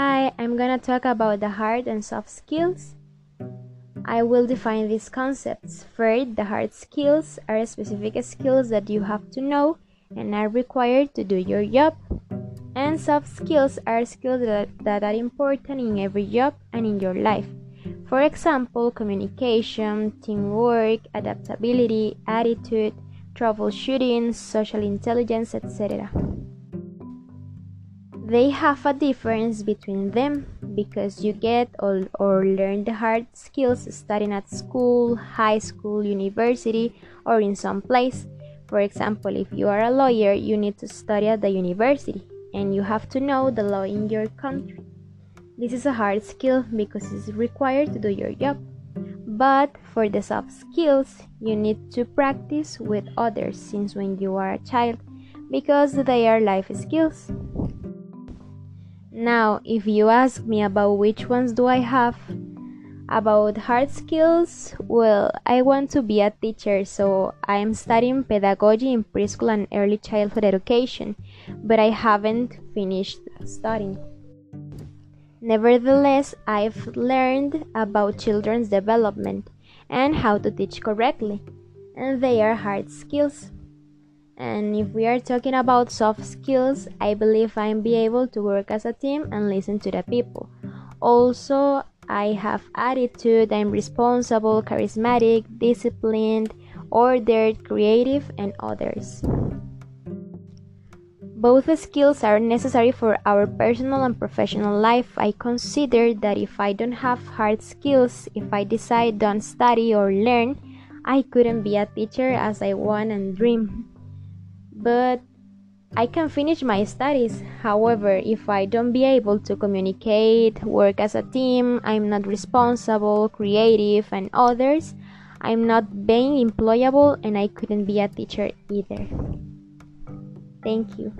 Today I'm gonna talk about the hard and soft skills. I will define these concepts. First, the hard skills are specific skills that you have to know and are required to do your job. And soft skills are skills that, that are important in every job and in your life. For example, communication, teamwork, adaptability, attitude, troubleshooting, social intelligence, etc. They have a difference between them because you get or, or learn the hard skills studying at school, high school, university, or in some place. For example, if you are a lawyer, you need to study at the university and you have to know the law in your country. This is a hard skill because it's required to do your job. But for the soft skills, you need to practice with others since when you are a child because they are life skills. Now, if you ask me about which ones do I have, about hard skills, well, I want to be a teacher, so I am studying pedagogy in preschool and early childhood education, but I haven't finished studying. Nevertheless, I've learned about children's development and how to teach correctly, and they are hard skills. And if we mm-hmm. are talking about soft skills, I believe I'm be able to work as a team and listen to the people. Also, I have attitude, I'm responsible, charismatic, disciplined, ordered, creative, and others. Both skills are necessary for our personal and professional life. I consider that if I don't have hard skills, if I decide don't study or learn, I couldn't be a teacher as I want and dream. But I can finish my studies. However, if I don't be able to communicate, work as a team, I'm not responsible, creative, and others, I'm not being employable and I couldn't be a teacher either. Thank you.